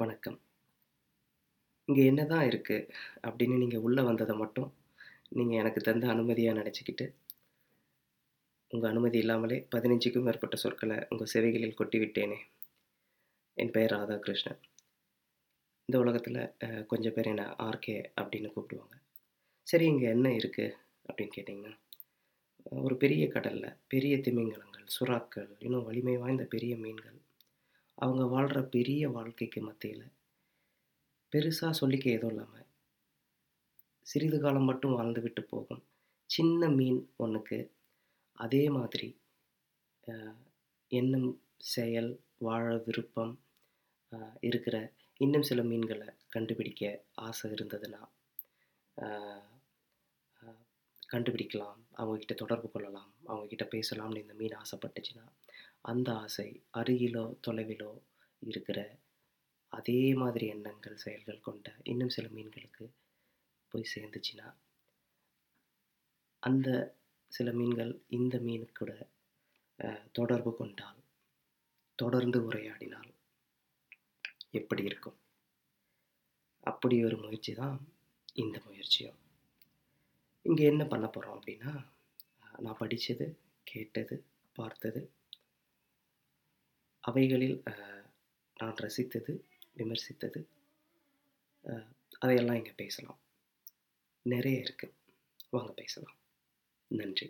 வணக்கம். இங்கே என்ன தான் இருக்குது அப்படின்னு நீங்கள் உள்ளே வந்ததை மட்டும், நீங்கள் எனக்கு தந்த அனுமதியாக நினச்சிக்கிட்டு உங்கள் அனுமதி இல்லாமலே 15க்கும் மேற்பட்ட சொற்களை உங்கள் செவிகளில் கொட்டிவிட்டேனே! என் பெயர் ராதாகிருஷ்ணன். இந்த உலகத்தில் கொஞ்சம் பேர் என்ன ஆர்கே அப்படின்னு கூப்பிடுவாங்க. சரி இங்கே என்ன இருக்குது அப்படின்னு கேட்டிங்கன்னா ஒரு பெரிய கடலில் பெரிய திமிங்கலங்கள், சுறாக்கள், இன்னும் வலிமை வாய்ந்த பெரிய மீன்கள், அவங்க வாழ்கிற பெரிய வாழ்க்கைக்கு மத்தியில் பெருசாக சொல்லிக்க எதுவும் இல்லாமல் சிறிது காலம் மட்டும் வாழ்ந்துவிட்டு போகும். சின்ன மீன் ஒன்றுக்கு அதே மாதிரி எண்ணம், செயல், வாழ விருப்பம் இருக்கிற இன்னும் சில மீன்களை கண்டுபிடிக்க ஆசை இருந்ததுன்னா, கண்டுபிடிக்கலாம். அவங்கக்கிட்ட தொடர்பு கொள்ளலாம். அவங்கக்கிட்ட பேசலாம்னு இந்த மீன் ஆசைப்பட்டுச்சுன்னா, அந்த ஆசை அருகிலோ, தொலைவிலோ இருக்கிற அதே மாதிரி எண்ணங்கள், செயல்கள் கொண்ட இன்னும் சில மீன்களுக்கு போய் சேர்ந்துச்சுன்னா, அந்த சில மீன்கள் இந்த மீன் கூட தொடர்பு கொண்டால், தொடர்ந்து உரையாடினால் எப்படி இருக்கும்? அப்படி ஒரு முயற்சி தான் இந்த முயற்சியும். இங்கே என்ன பண்ண போகிறோம் அப்படின்னா, நான் படித்தது கேட்டது, பார்த்தது, அவைகளில் நான் ரசித்தது, விமர்சித்தது, அதையெல்லாம் இங்கே பேசலாம். நிறைய இருக்குது வாங்க பேசலாம். நன்றி.